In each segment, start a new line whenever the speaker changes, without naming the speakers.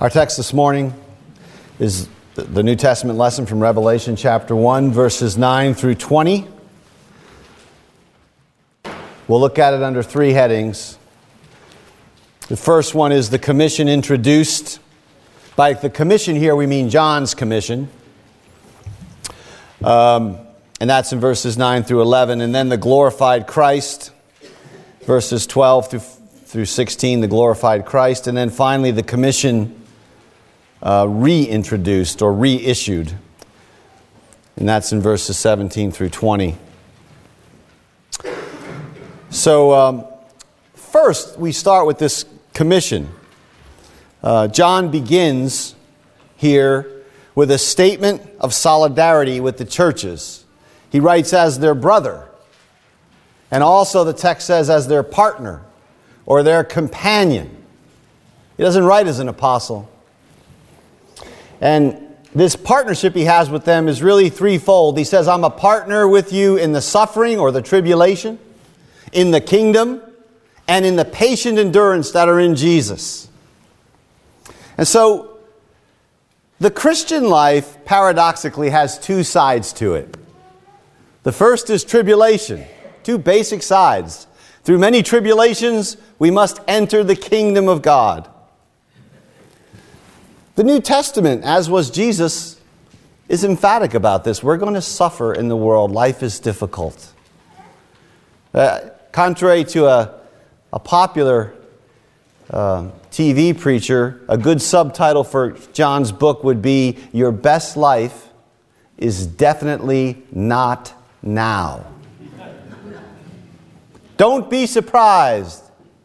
Our text this morning is the New Testament lesson from Revelation chapter 1, verses 9 through 20. We'll look at it under three headings. The first one is the commission introduced. By the commission here, we mean John's commission. Um, and that's in verses 9 through 11. And then the glorified Christ, verses 12 through, through 16, the glorified Christ. And then finally, the commission uh, reintroduced or reissued. And that's in verses 17 through 20. So, um, first, we start with this commission. Uh, John begins here with a statement of solidarity with the churches. He writes as their brother, and also the text says as their partner or their companion. He doesn't write as an apostle. And this partnership he has with them is really threefold. He says, I'm a partner with you in the suffering or the tribulation, in the kingdom, and in the patient endurance that are in Jesus. And so, the Christian life, paradoxically, has two sides to it. The first is tribulation, two basic sides. Through many tribulations, we must enter the kingdom of God. The New Testament, as was Jesus, is emphatic about this. We're going to suffer in the world. Life is difficult. Uh, contrary to a, a popular uh, TV preacher, a good subtitle for John's book would be Your Best Life is Definitely Not Now. Don't be surprised,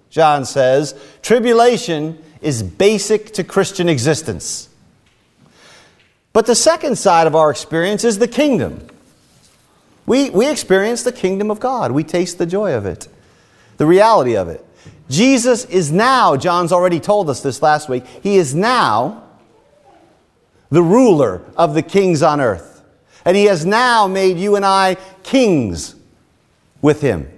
John says. Tribulation is basic to Christian existence. But the second side of our experience is the kingdom. We, we experience the kingdom of God, we taste the joy of it, the reality of it. Jesus is now, John's already told us this last week, he is now the ruler of the kings on earth. And he has now made you and I kings with him.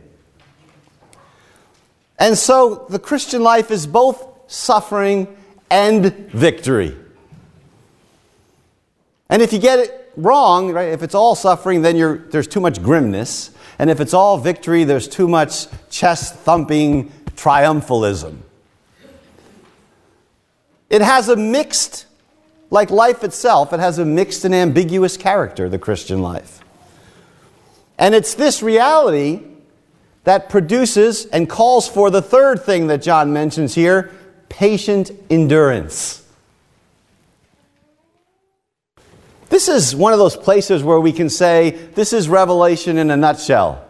And so the Christian life is both suffering, and victory. And if you get it wrong, right, if it's all suffering, then there's too much grimness. And if it's all victory, there's too much chest thumping triumphalism. It has a mixed, like life itself, it has a mixed and ambiguous character, the Christian life. And it's this reality that produces and calls for the third thing that John mentions here patient endurance. This is one of those places where we can say, this is Revelation in a nutshell.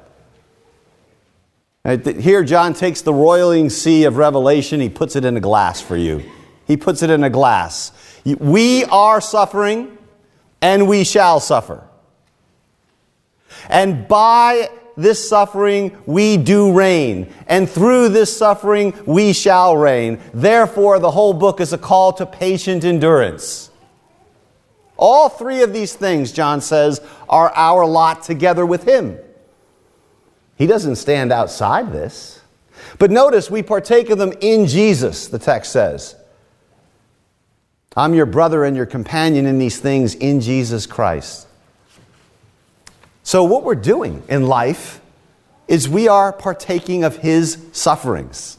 Here, John takes the roiling sea of Revelation, he puts it in a glass for you. He puts it in a glass. We are suffering, and we shall suffer. And by this suffering we do reign, and through this suffering we shall reign. Therefore, the whole book is a call to patient endurance. All three of these things, John says, are our lot together with Him. He doesn't stand outside this. But notice we partake of them in Jesus, the text says. I'm your brother and your companion in these things in Jesus Christ. So, what we're doing in life is we are partaking of His sufferings.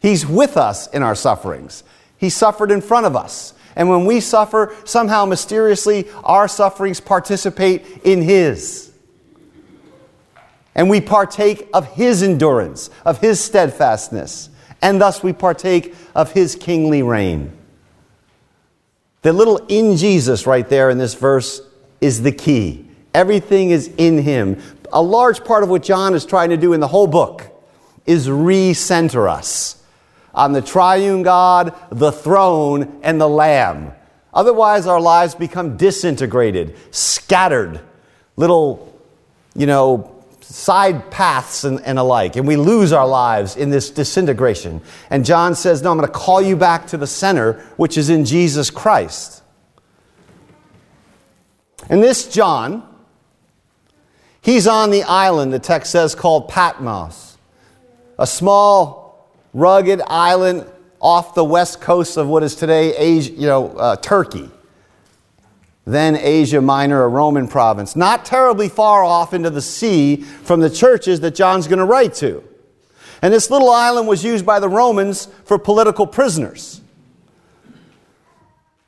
He's with us in our sufferings. He suffered in front of us. And when we suffer, somehow mysteriously, our sufferings participate in His. And we partake of His endurance, of His steadfastness, and thus we partake of His kingly reign. The little in Jesus right there in this verse is the key. Everything is in him. A large part of what John is trying to do in the whole book is recenter us on the triune God, the throne, and the Lamb. Otherwise, our lives become disintegrated, scattered, little, you know, side paths and, and alike, and we lose our lives in this disintegration. And John says, No, I'm going to call you back to the center, which is in Jesus Christ. And this John, He's on the island, the text says, called Patmos, a small, rugged island off the west coast of what is today Asia, you know, uh, Turkey, then Asia Minor, a Roman province, not terribly far off into the sea from the churches that John's going to write to. And this little island was used by the Romans for political prisoners.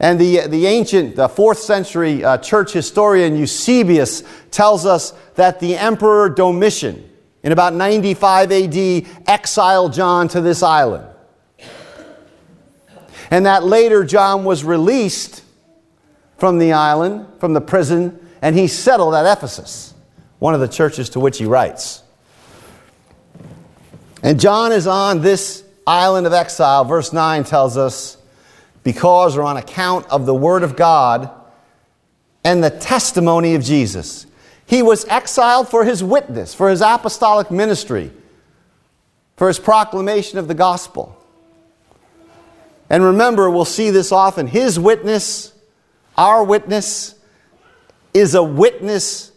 And the, the ancient, the fourth century uh, church historian Eusebius tells us that the Emperor Domitian, in about 95 AD, exiled John to this island and that later John was released from the island, from the prison, and he settled at Ephesus, one of the churches to which he writes. And John is on this island of exile, verse 9 tells us, because or on account of the word of God and the testimony of Jesus. He was exiled for his witness, for his apostolic ministry, for his proclamation of the gospel. And remember, we'll see this often. His witness, our witness, is a witness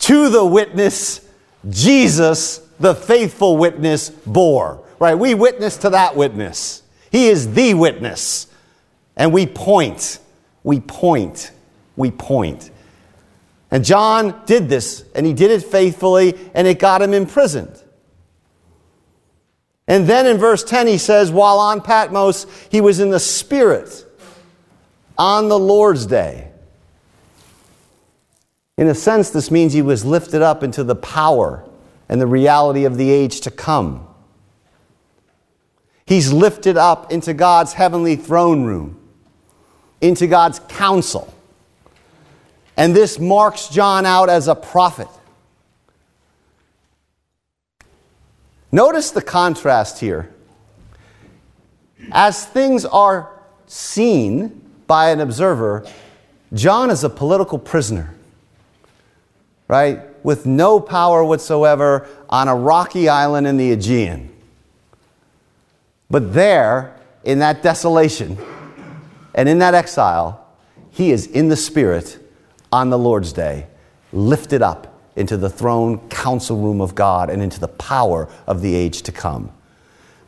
to the witness Jesus, the faithful witness, bore. Right? We witness to that witness. He is the witness. And we point, we point, we point. And John did this, and he did it faithfully, and it got him imprisoned. And then in verse 10, he says, while on Patmos, he was in the Spirit on the Lord's day. In a sense, this means he was lifted up into the power and the reality of the age to come. He's lifted up into God's heavenly throne room, into God's council. And this marks John out as a prophet. Notice the contrast here. As things are seen by an observer, John is a political prisoner, right? With no power whatsoever on a rocky island in the Aegean. But there, in that desolation and in that exile, he is in the Spirit on the Lord's day, lifted up into the throne council room of God and into the power of the age to come.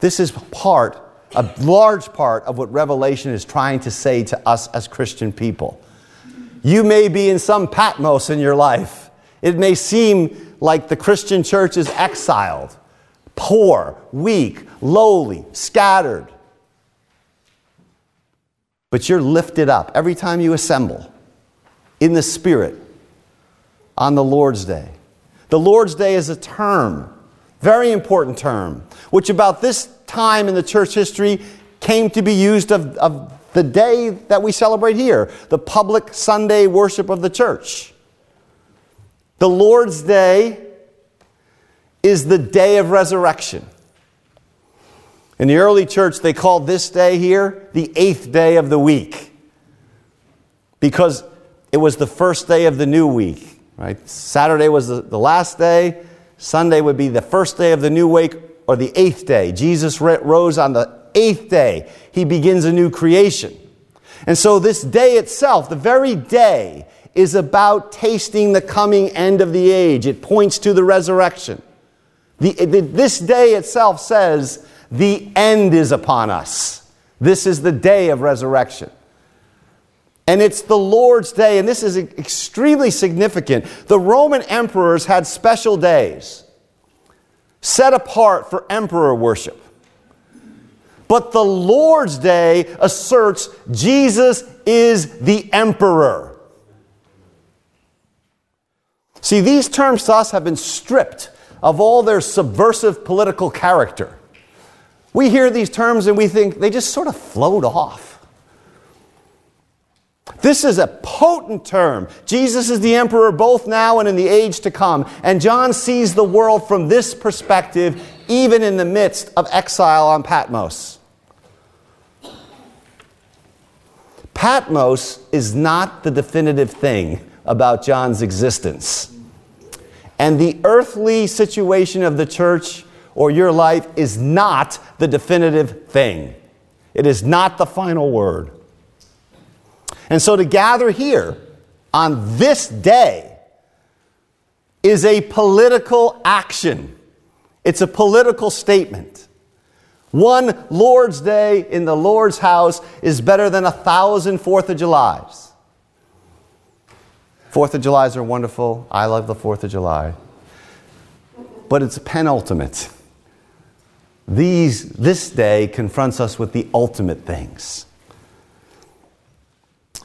This is part, a large part of what Revelation is trying to say to us as Christian people. You may be in some Patmos in your life. It may seem like the Christian church is exiled, poor, weak, lowly, scattered. But you're lifted up every time you assemble in the Spirit on the Lord's Day. The Lord's Day is a term, very important term, which about this time in the church history came to be used of, of the day that we celebrate here, the public Sunday worship of the church. The Lord's Day is the day of resurrection. In the early church, they called this day here the eighth day of the week because it was the first day of the new week. Right? Saturday was the, last day. Sunday would be the first day of the new week or the eighth day. Jesus rose on the eighth day. He begins a new creation. And so this day itself, the very day, is about tasting the coming end of the age. It points to the resurrection. The, the, this day itself says, the end is upon us. This is the day of resurrection. And it's the Lord's day, and this is extremely significant. The Roman emperors had special days set apart for emperor worship. But the Lord's day asserts Jesus is the emperor. See, these terms to us have been stripped of all their subversive political character. We hear these terms and we think they just sort of float off. This is a potent term. Jesus is the emperor both now and in the age to come. And John sees the world from this perspective, even in the midst of exile on Patmos. Patmos is not the definitive thing about John's existence. And the earthly situation of the church or your life is not the definitive thing. It is not the final word. And so to gather here on this day is a political action. It's a political statement. One Lord's Day in the Lord's house is better than a thousand Fourth of Julys. Fourth of Julys are wonderful. I love the Fourth of July. But it's penultimate. These, this day confronts us with the ultimate things.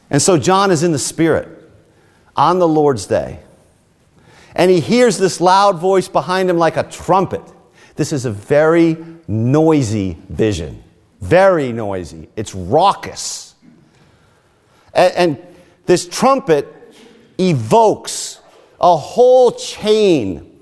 And so John is in the Spirit on the Lord's day. And he hears this loud voice behind him like a trumpet. This is a very noisy vision. Very noisy. It's raucous. And, and this trumpet evokes a whole chain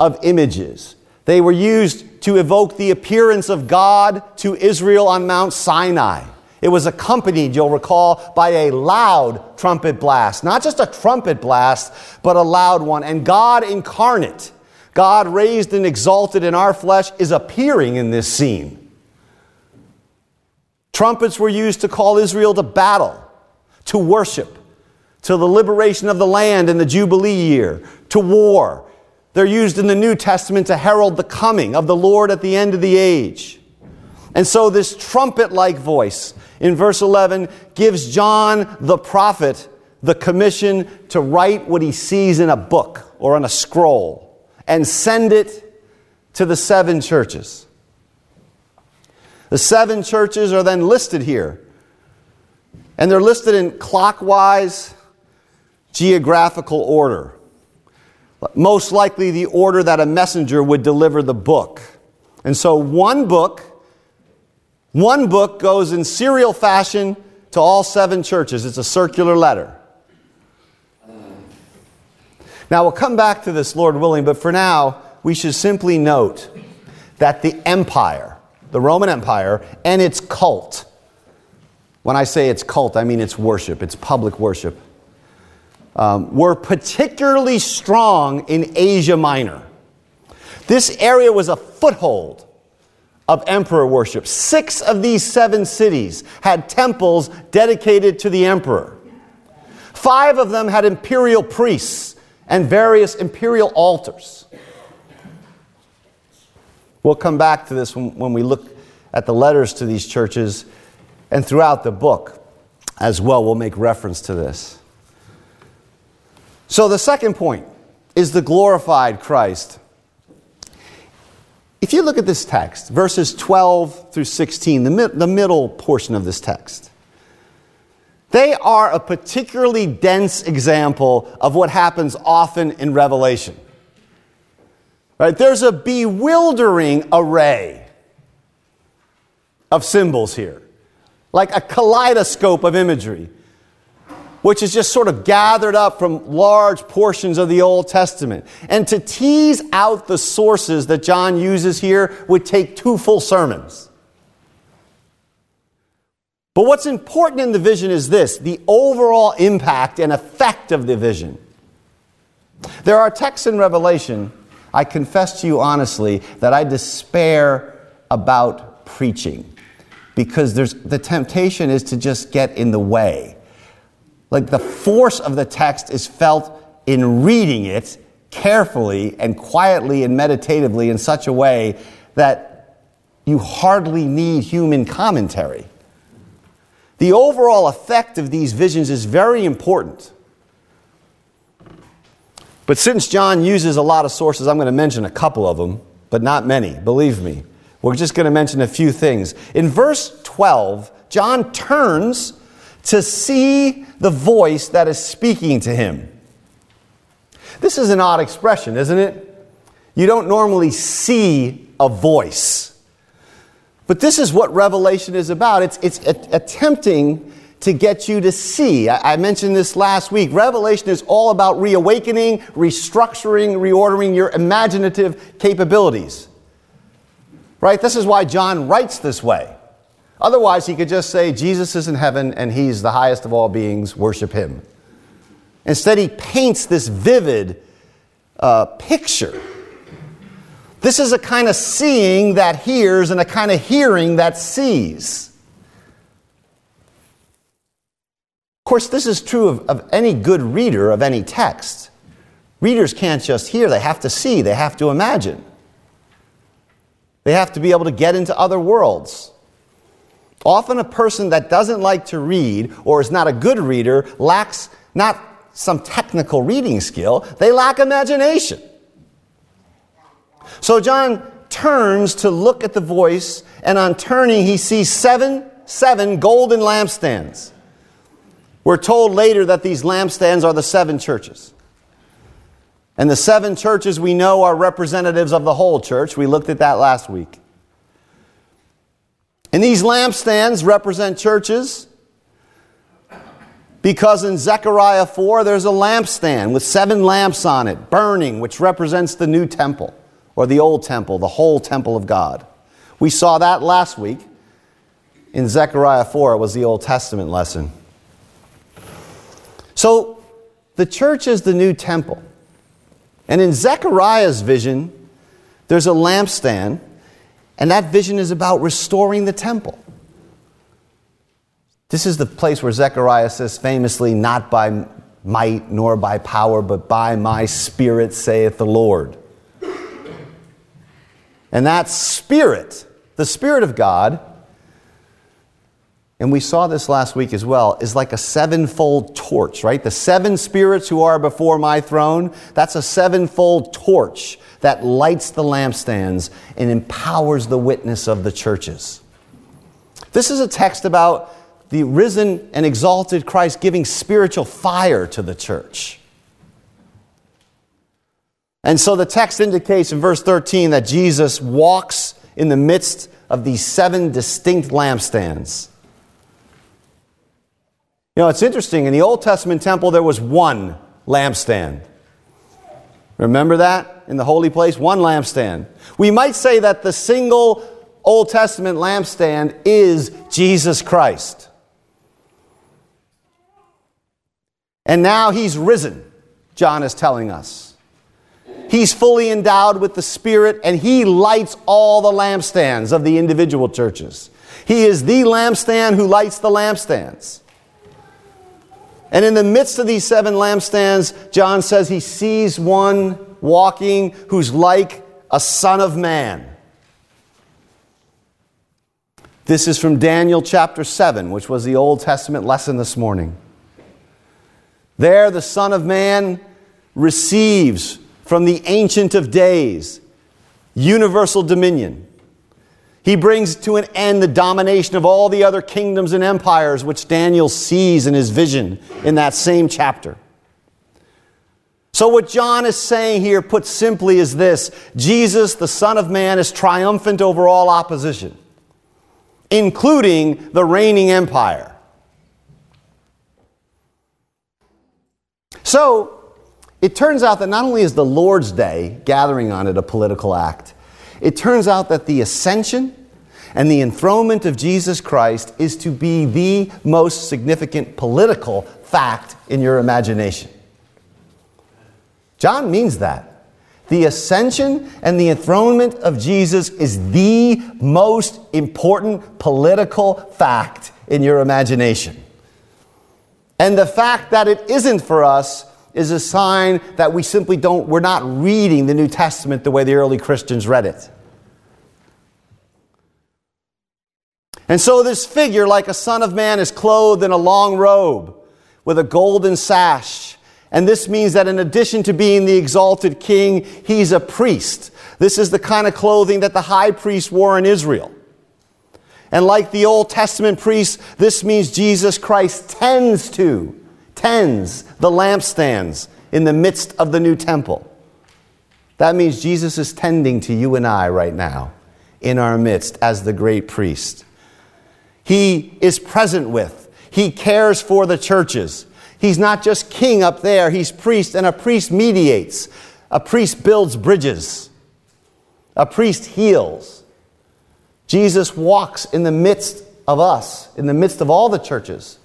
of images. They were used to evoke the appearance of God to Israel on Mount Sinai. It was accompanied, you'll recall, by a loud trumpet blast. Not just a trumpet blast, but a loud one. And God incarnate, God raised and exalted in our flesh, is appearing in this scene. Trumpets were used to call Israel to battle, to worship, to the liberation of the land in the Jubilee year, to war. They're used in the New Testament to herald the coming of the Lord at the end of the age. And so, this trumpet like voice in verse 11 gives John the prophet the commission to write what he sees in a book or on a scroll and send it to the seven churches. The seven churches are then listed here. And they're listed in clockwise geographical order. Most likely the order that a messenger would deliver the book. And so one book one book goes in serial fashion to all seven churches. It's a circular letter. Now, we'll come back to this, Lord willing, but for now, we should simply note that the empire, the Roman Empire, and its cult, when I say it's cult, I mean it's worship, it's public worship, um, were particularly strong in Asia Minor. This area was a foothold of emperor worship. Six of these seven cities had temples dedicated to the emperor. Five of them had imperial priests and various imperial altars. We'll come back to this when, when we look at the letters to these churches and throughout the book as well. We'll make reference to this. So, the second point is the glorified Christ. If you look at this text, verses 12 through 16, the, the middle portion of this text, they are a particularly dense example of what happens often in Revelation. Right? There's a bewildering array of symbols here, like a kaleidoscope of imagery which is just sort of gathered up from large portions of the Old Testament. And to tease out the sources that John uses here would take two full sermons. But what's important in the vision is this the overall impact and effect of the vision. There are texts in Revelation, I confess to you honestly, that I despair about preaching because there's, the temptation is to just get in the way like the force of the text is felt in reading it carefully and quietly and meditatively in such a way that you hardly need human commentary. The overall effect of these visions is very important. But since John uses a lot of sources, I'm going to mention a couple of them, but not many, believe me. We're just going to mention a few things. In verse 12, John turns to see the voice that is speaking to him. This is an odd expression, isn't it? You don't normally see a voice. But this is what Revelation is about. It's, it's attempting to get you to see. I, I mentioned this last week. Revelation is all about reawakening, restructuring, reordering your imaginative capabilities. Right? This is why John writes this way. Otherwise, he could just say, Jesus is in heaven and he's the highest of all beings, worship him. Instead, he paints this vivid uh, picture. This is a kind of seeing that hears and a kind of hearing that sees. Of course, this is true of, of any good reader of any text. Readers can't just hear, they have to see, they have to imagine. They have to be able to get into other worlds. Often, a person that doesn't like to read or is not a good reader lacks not some technical reading skill, they lack imagination. So, John turns to look at the voice, and on turning, he sees seven, seven golden lampstands. We're told later that these lampstands are the seven churches. And the seven churches we know are representatives of the whole church. We looked at that last week. And these lampstands represent churches because in Zechariah 4 there's a lampstand with seven lamps on it, burning, which represents the new temple or the old temple, the whole temple of God. We saw that last week in Zechariah 4. It was the Old Testament lesson. So the church is the new temple. And in Zechariah's vision, there's a lampstand, and that vision is about restoring the temple. This is the place where Zechariah says famously, Not by might nor by power, but by my spirit, saith the Lord. And that spirit, the spirit of God, and we saw this last week as well, is like a sevenfold torch, right? The seven spirits who are before my throne, that's a sevenfold torch that lights the lampstands and empowers the witness of the churches. This is a text about the risen and exalted Christ giving spiritual fire to the church. And so the text indicates in verse 13 that Jesus walks in the midst of these seven distinct lampstands. You know, it's interesting. In the Old Testament temple, there was one lampstand. Remember that in the holy place? One lampstand. We might say that the single Old Testament lampstand is Jesus Christ. And now he's risen, John is telling us. He's fully endowed with the Spirit, and he lights all the lampstands of the individual churches. He is the lampstand who lights the lampstands. And in the midst of these seven lampstands, John says he sees one walking who's like a son of man. This is from Daniel chapter 7, which was the Old Testament lesson this morning. There, the Son of Man receives from the Ancient of Days universal dominion. He brings to an end the domination of all the other kingdoms and empires which Daniel sees in his vision in that same chapter. So, what John is saying here, put simply, is this Jesus, the Son of Man, is triumphant over all opposition, including the reigning empire. So, it turns out that not only is the Lord's Day, gathering on it, a political act, it turns out that the ascension and the enthronement of Jesus Christ is to be the most significant political fact in your imagination. John means that. The ascension and the enthronement of Jesus is the most important political fact in your imagination. And the fact that it isn't for us is a sign that we simply don't, we're not reading the New Testament the way the early Christians read it. And so this figure, like a son of man, is clothed in a long robe with a golden sash. And this means that in addition to being the exalted king, he's a priest. This is the kind of clothing that the high priest wore in Israel. And like the Old Testament priests, this means Jesus Christ tends to, tends the lampstands in the midst of the new temple. That means Jesus is tending to you and I right now in our midst as the great priest. He is present with. He cares for the churches. He's not just king up there, he's priest, and a priest mediates. A priest builds bridges. A priest heals. Jesus walks in the midst of us, in the midst of all the churches,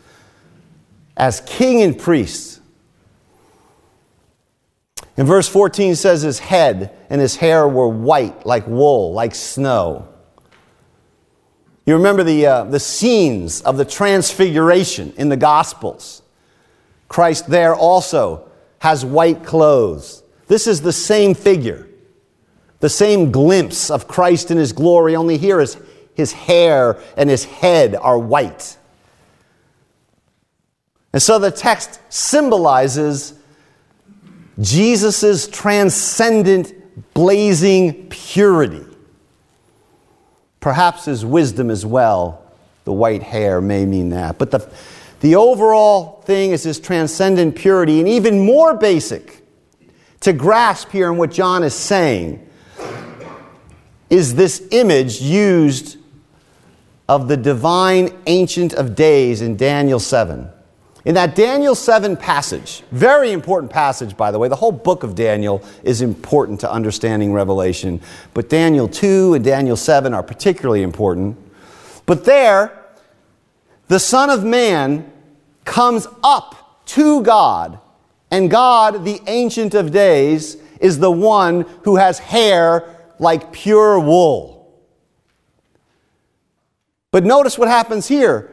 as king and priest. In verse 14 says his head and his hair were white like wool, like snow. You remember the, uh, the scenes of the transfiguration in the Gospels. Christ there also has white clothes. This is the same figure. the same glimpse of Christ in his glory, only here his, his hair and his head are white. And so the text symbolizes Jesus' transcendent, blazing purity. Perhaps his wisdom as well. The white hair may mean that. But the, the overall thing is his transcendent purity, and even more basic to grasp here in what John is saying is this image used of the divine Ancient of Days in Daniel 7. In that Daniel 7 passage, very important passage, by the way, the whole book of Daniel is important to understanding Revelation, but Daniel 2 and Daniel 7 are particularly important. But there, the Son of Man comes up to God, and God, the Ancient of Days, is the one who has hair like pure wool. But notice what happens here.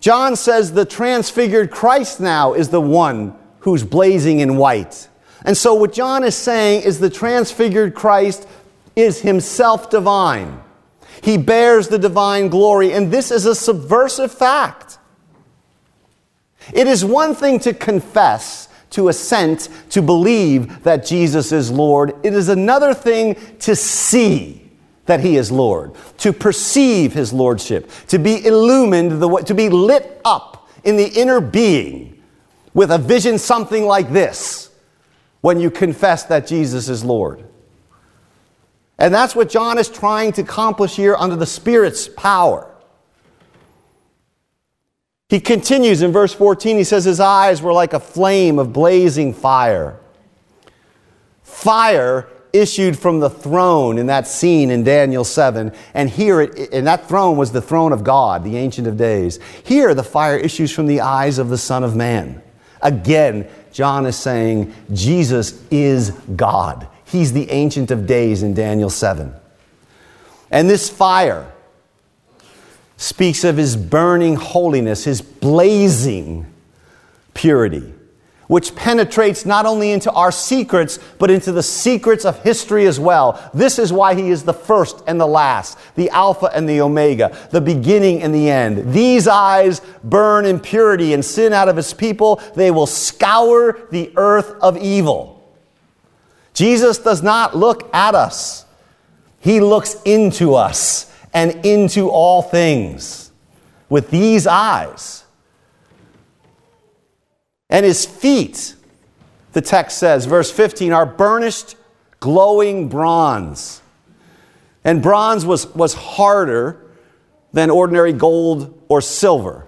John says the transfigured Christ now is the one who's blazing in white. And so, what John is saying is the transfigured Christ is himself divine. He bears the divine glory, and this is a subversive fact. It is one thing to confess, to assent, to believe that Jesus is Lord. It is another thing to see that he is Lord, to perceive his lordship, to be illumined, the, to be lit up in the inner being with a vision something like this when you confess that Jesus is Lord. And that's what John is trying to accomplish here under the Spirit's power. He continues in verse 14, he says, His eyes were like a flame of blazing fire. Fire issued from the throne in that scene in Daniel 7. And here, it, and that throne was the throne of God, the Ancient of Days. Here, the fire issues from the eyes of the Son of Man. Again, John is saying Jesus is God. He's the Ancient of Days in Daniel 7. And this fire speaks of his burning holiness, his blazing purity which penetrates not only into our secrets, but into the secrets of history as well. This is why he is the first and the last, the Alpha and the Omega, the beginning and the end. These eyes burn impurity and sin out of his people. They will scour the earth of evil. Jesus does not look at us, he looks into us and into all things with these eyes. And his feet, the text says, verse 15, are burnished, glowing bronze. And bronze was, was harder than ordinary gold or silver.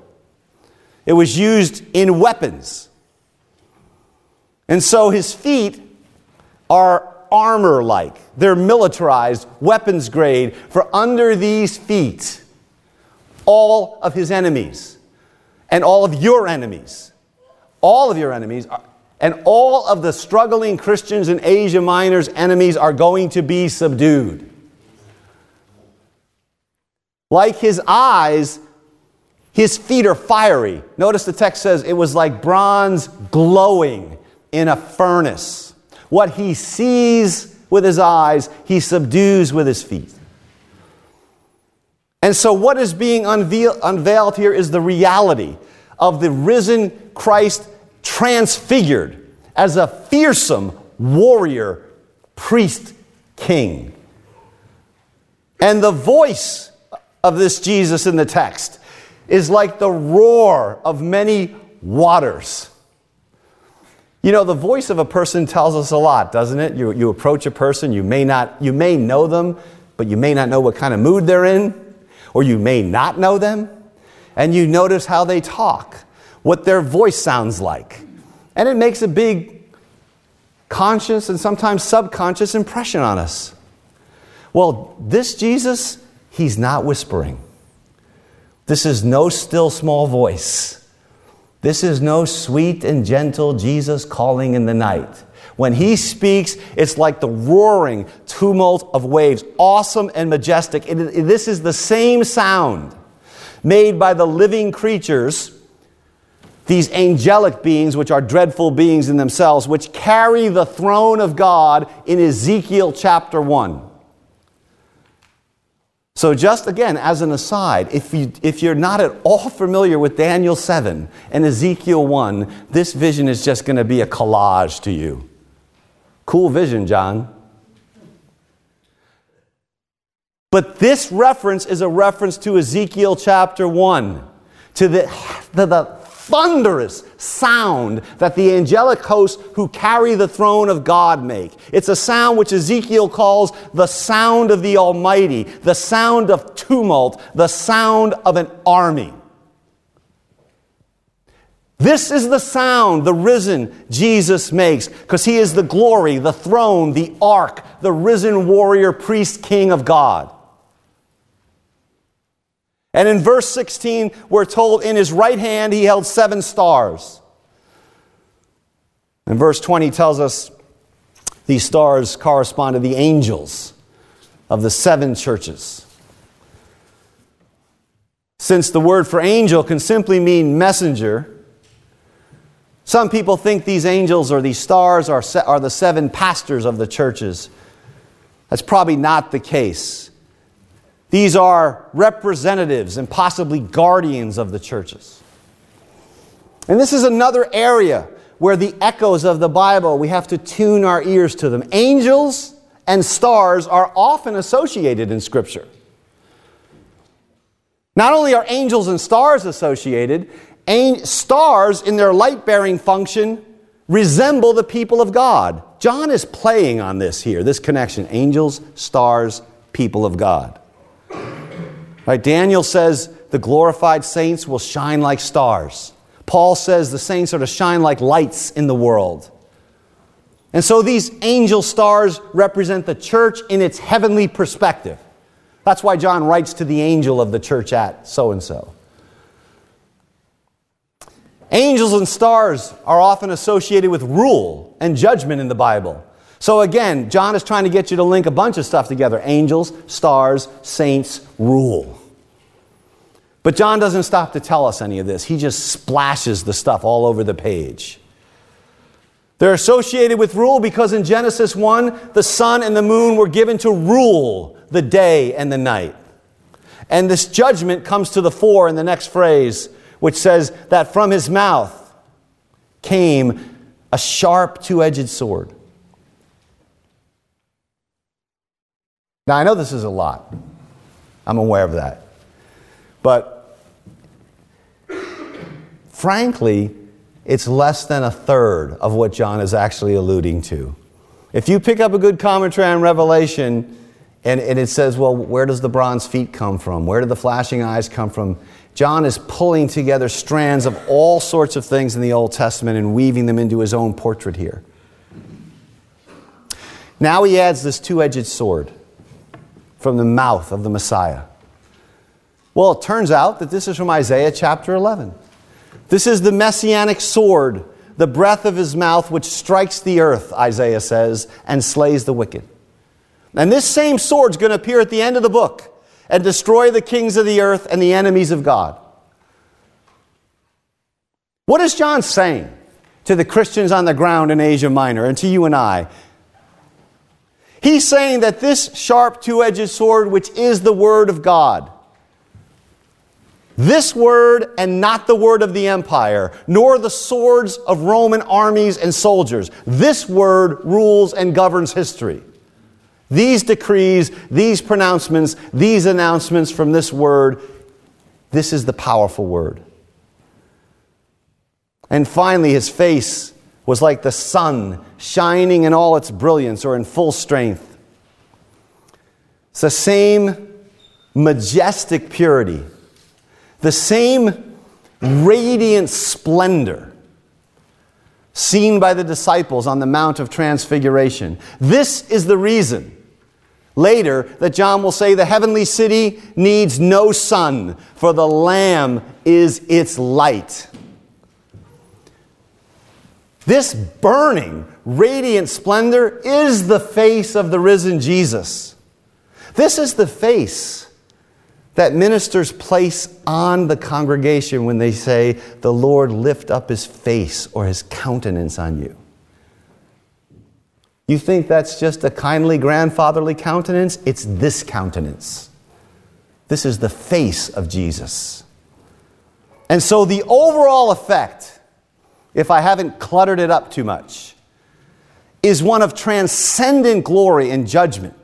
It was used in weapons. And so his feet are armor like. They're militarized, weapons grade, for under these feet, all of his enemies and all of your enemies all of your enemies, and all of the struggling Christians in Asia Minor's enemies are going to be subdued. Like his eyes, his feet are fiery. Notice the text says it was like bronze glowing in a furnace. What he sees with his eyes, he subdues with his feet. And so, what is being unveil- unveiled here is the reality of the risen Christ transfigured as a fearsome warrior, priest, king. And the voice of this Jesus in the text is like the roar of many waters. You know, the voice of a person tells us a lot, doesn't it? You, you approach a person, you may not, you may know them, but you may not know what kind of mood they're in, or you may not know them, and you notice how they talk what their voice sounds like. And it makes a big conscious and sometimes subconscious impression on us. Well, this Jesus, he's not whispering. This is no still small voice. This is no sweet and gentle Jesus calling in the night. When he speaks, it's like the roaring tumult of waves, awesome and majestic. this is the same sound made by the living creatures these angelic beings, which are dreadful beings in themselves, which carry the throne of God in Ezekiel chapter 1. So, just again, as an aside, if, you, if you're not at all familiar with Daniel 7 and Ezekiel 1, this vision is just going to be a collage to you. Cool vision, John. But this reference is a reference to Ezekiel chapter 1, to the, the, thunderous sound that the angelic hosts who carry the throne of God make. It's a sound which Ezekiel calls the sound of the Almighty, the sound of tumult, the sound of an army. This is the sound the risen Jesus makes because he is the glory, the throne, the ark, the risen warrior, priest, king of God. And in verse 16, we're told in his right hand he held seven stars. And verse 20 tells us these stars correspond to the angels of the seven churches. Since the word for angel can simply mean messenger, some people think these angels or these stars are, are the seven pastors of the churches. That's probably not the case. These are representatives and possibly guardians of the churches. And this is another area where the echoes of the Bible, we have to tune our ears to them. Angels and stars are often associated in Scripture. Not only are angels and stars associated, stars in their light bearing function resemble the people of God. John is playing on this here, this connection angels, stars, people of God. Right? Daniel says the glorified saints will shine like stars. Paul says the saints are to shine like lights in the world. And so these angel stars represent the church in its heavenly perspective. That's why John writes to the angel of the church at so and so. Angels and stars are often associated with rule and judgment in the Bible. So again, John is trying to get you to link a bunch of stuff together angels, stars, saints, rule. But John doesn't stop to tell us any of this. He just splashes the stuff all over the page. They're associated with rule because in Genesis 1, the sun and the moon were given to rule the day and the night. And this judgment comes to the fore in the next phrase, which says that from his mouth came a sharp two edged sword. Now, I know this is a lot. I'm aware of that. But frankly, it's less than a third of what John is actually alluding to. If you pick up a good commentary on Revelation and, and, it says, well, where does the bronze feet come from? Where do the flashing eyes come from? John is pulling together strands of all sorts of things in the Old Testament and weaving them into his own portrait here. Now he adds this two edged sword from the mouth of the Messiah. Well, it turns out that this is from Isaiah chapter 11. This is the messianic sword, the breath of his mouth, which strikes the earth, Isaiah says, and slays the wicked. And this same sword is going to appear at the end of the book and destroy the kings of the earth and the enemies of God. What is John saying to the Christians on the ground in Asia Minor and to you and I? He's saying that this sharp two edged sword, which is the Word of God, this word and not the word of the empire, nor the swords of Roman armies and soldiers. This word rules and governs history. These decrees, these pronouncements, these announcements from this word, this is the powerful word. And finally, his face was like the sun shining in all its brilliance or in full strength. It's the same majestic purity the same radiant splendor seen by the disciples on the Mount of Transfiguration. This is the reason later that John will say the heavenly city needs no sun, for the Lamb is its light. This burning, radiant splendor is the face of the risen Jesus. This is the face that ministers place on the congregation when they say, The Lord lift up his face or his countenance on you. You think that's just a kindly grandfatherly countenance? It's this countenance. This is the face of Jesus. And so the overall effect, if I haven't cluttered it up too much, is one of transcendent glory and judgment.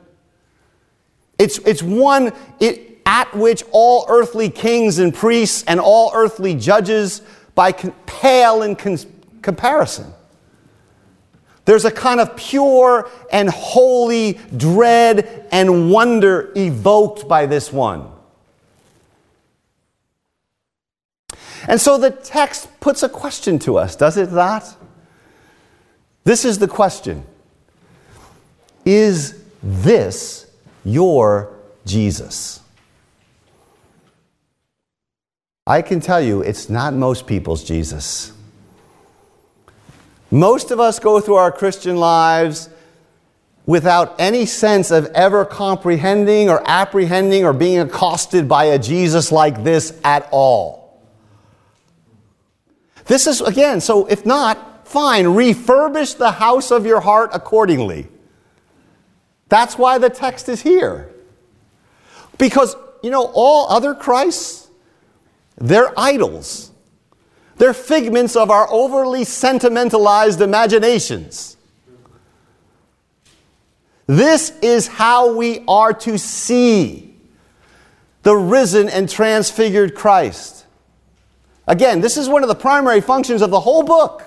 It's, it's one it, at which all earthly kings and priests and all earthly judges by con- pale in con- comparison. There's a kind of pure and holy dread and wonder evoked by this one. And so the text puts a question to us, does it not? This is the question Is this your Jesus? I can tell you it's not most people's Jesus. Most of us go through our Christian lives without any sense of ever comprehending or apprehending or being accosted by a Jesus like this at all. This is, again, so if not, fine, refurbish the house of your heart accordingly. That's why the text is here. Because, you know, all other Christs, they're idols. They're figments of our overly sentimentalized imaginations. This is how we are to see the risen and transfigured Christ. Again, this is one of the primary functions of the whole book.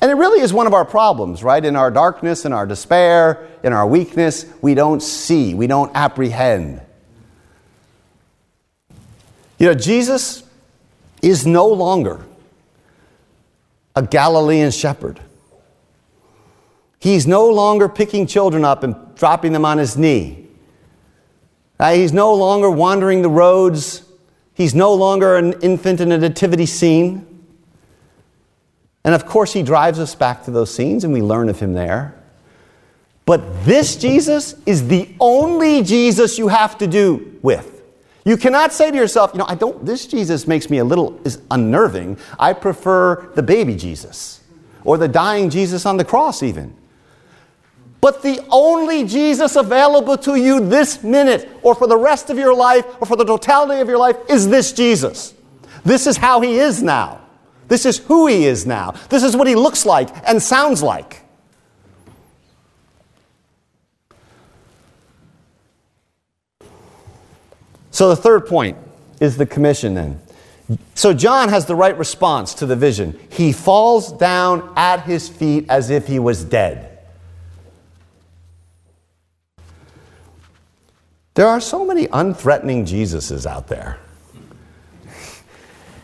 And it really is one of our problems, right? In our darkness, in our despair, in our weakness, we don't see, we don't apprehend. You know, Jesus is no longer a Galilean shepherd. He's no longer picking children up and dropping them on his knee. He's no longer wandering the roads He's no longer an infant in a nativity scene. And of course, he drives us back to those scenes and we learn of him there. But this Jesus is the only Jesus you have to do with. You cannot say to yourself, you know, I don't, this Jesus makes me a little is unnerving. I prefer the baby Jesus or the dying Jesus on the cross, even. But the only Jesus available to you this minute, or for the rest of your life, or for the totality of your life, is this Jesus. This is how he is now. This is who he is now. This is what he looks like and sounds like. So the third point is the commission then. So John has the right response to the vision. He falls down at his feet as if he was dead. There are so many unthreatening Jesuses out there.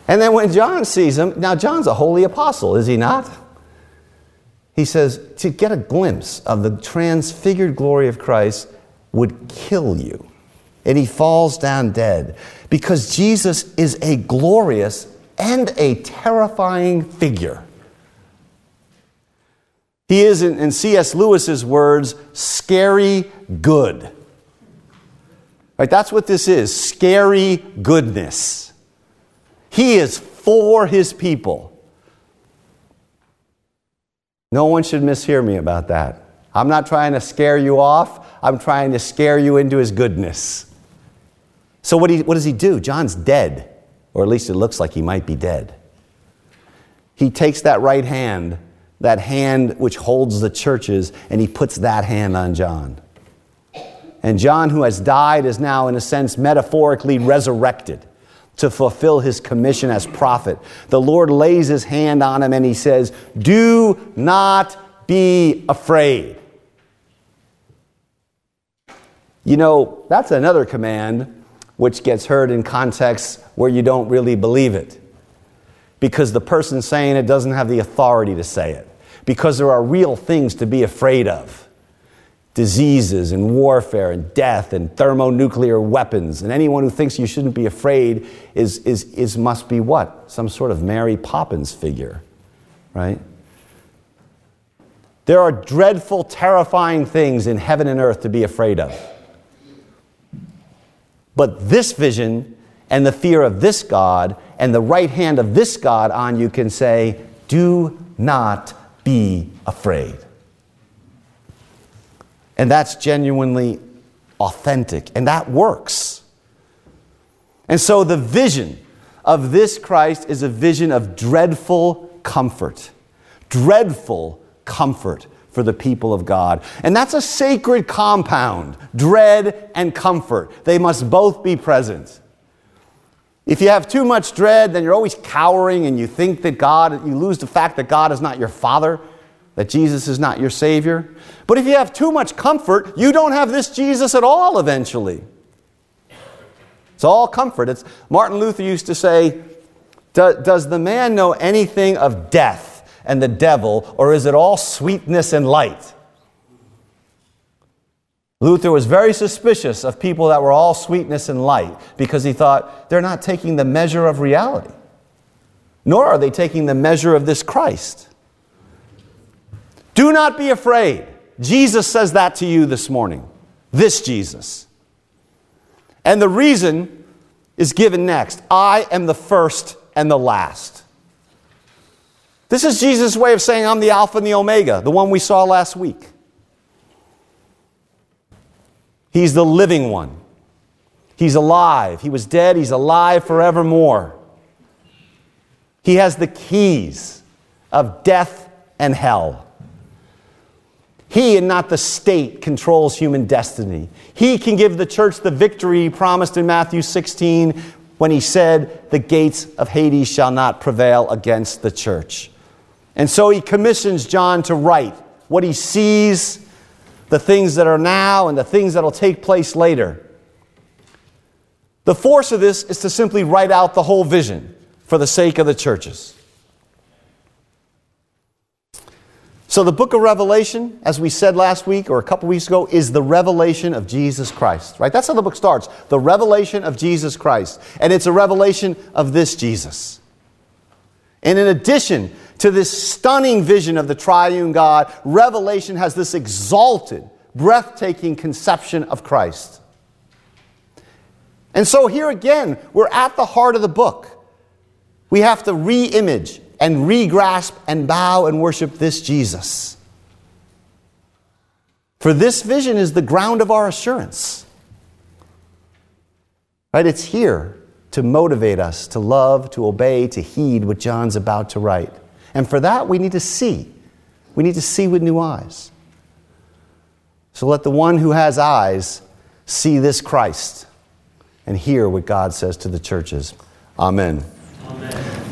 And then when John sees him, now John's a holy apostle, is he not? He says, to get a glimpse of the transfigured glory of Christ would kill you. And he falls down dead because Jesus is a glorious and a terrifying figure. He is, in, C.S. Lewis's words, scary good. Right, that's what this is scary goodness. He is for his people. No one should mishear me about that. I'm not trying to scare you off, I'm trying to scare you into his goodness. So, what, he, what does he do? John's dead, or at least it looks like he might be dead. He takes that right hand, that hand which holds the churches, and he puts that hand on John. And John, who has died, is now, in a sense, metaphorically resurrected to fulfill his commission as prophet. The Lord lays his hand on him and he says, Do not be afraid. You know, that's another command which gets heard in contexts where you don't really believe it. Because the person saying it doesn't have the authority to say it. Because there are real things to be afraid of diseases and warfare and death and thermonuclear weapons. And anyone who thinks you shouldn't be afraid is, is, is must be what? Some sort of Mary Poppins figure, right? There are dreadful, terrifying things in heaven and earth to be afraid of. But this vision and the fear of this God and the right hand of this God on you can say, Do not be afraid. And that's genuinely authentic, and that works. And so the vision of this Christ is a vision of dreadful comfort. Dreadful comfort for the people of God. And that's a sacred compound dread and comfort. They must both be present. If you have too much dread, then you're always cowering and you think that God, you lose the fact that God is not your Father, that Jesus is not your Savior. But if you have too much comfort, you don't have this Jesus at all eventually. It's all comfort. It's, Martin Luther used to say, Does the man know anything of death and the devil, or is it all sweetness and light? Luther was very suspicious of people that were all sweetness and light because he thought they're not taking the measure of reality, nor are they taking the measure of this Christ. Do not be afraid. Jesus says that to you this morning. This Jesus. And the reason is given next I am the first and the last. This is Jesus' way of saying, I'm the Alpha and the Omega, the one we saw last week. He's the living one. He's alive. He was dead. He's alive forevermore. He has the keys of death and hell. He and not the state controls human destiny. He can give the church the victory he promised in Matthew 16 when he said, The gates of Hades shall not prevail against the church. And so he commissions John to write what he sees the things that are now and the things that will take place later. The force of this is to simply write out the whole vision for the sake of the churches. So, the book of Revelation, as we said last week or a couple weeks ago, is the revelation of Jesus Christ, right? That's how the book starts the revelation of Jesus Christ. And it's a revelation of this Jesus. And in addition to this stunning vision of the triune God, Revelation has this exalted, breathtaking conception of Christ. And so here again, we're at the heart of the book. We have to re image and re grasp and bow and worship this Jesus. For this vision is the ground of our assurance. Right? It's here to motivate us to love, to obey, to heed what John's about to write. And for that, we need to see. We need to see with new eyes. So let the one who has eyes see this Christ and hear what God says to the churches. Amen. Amen.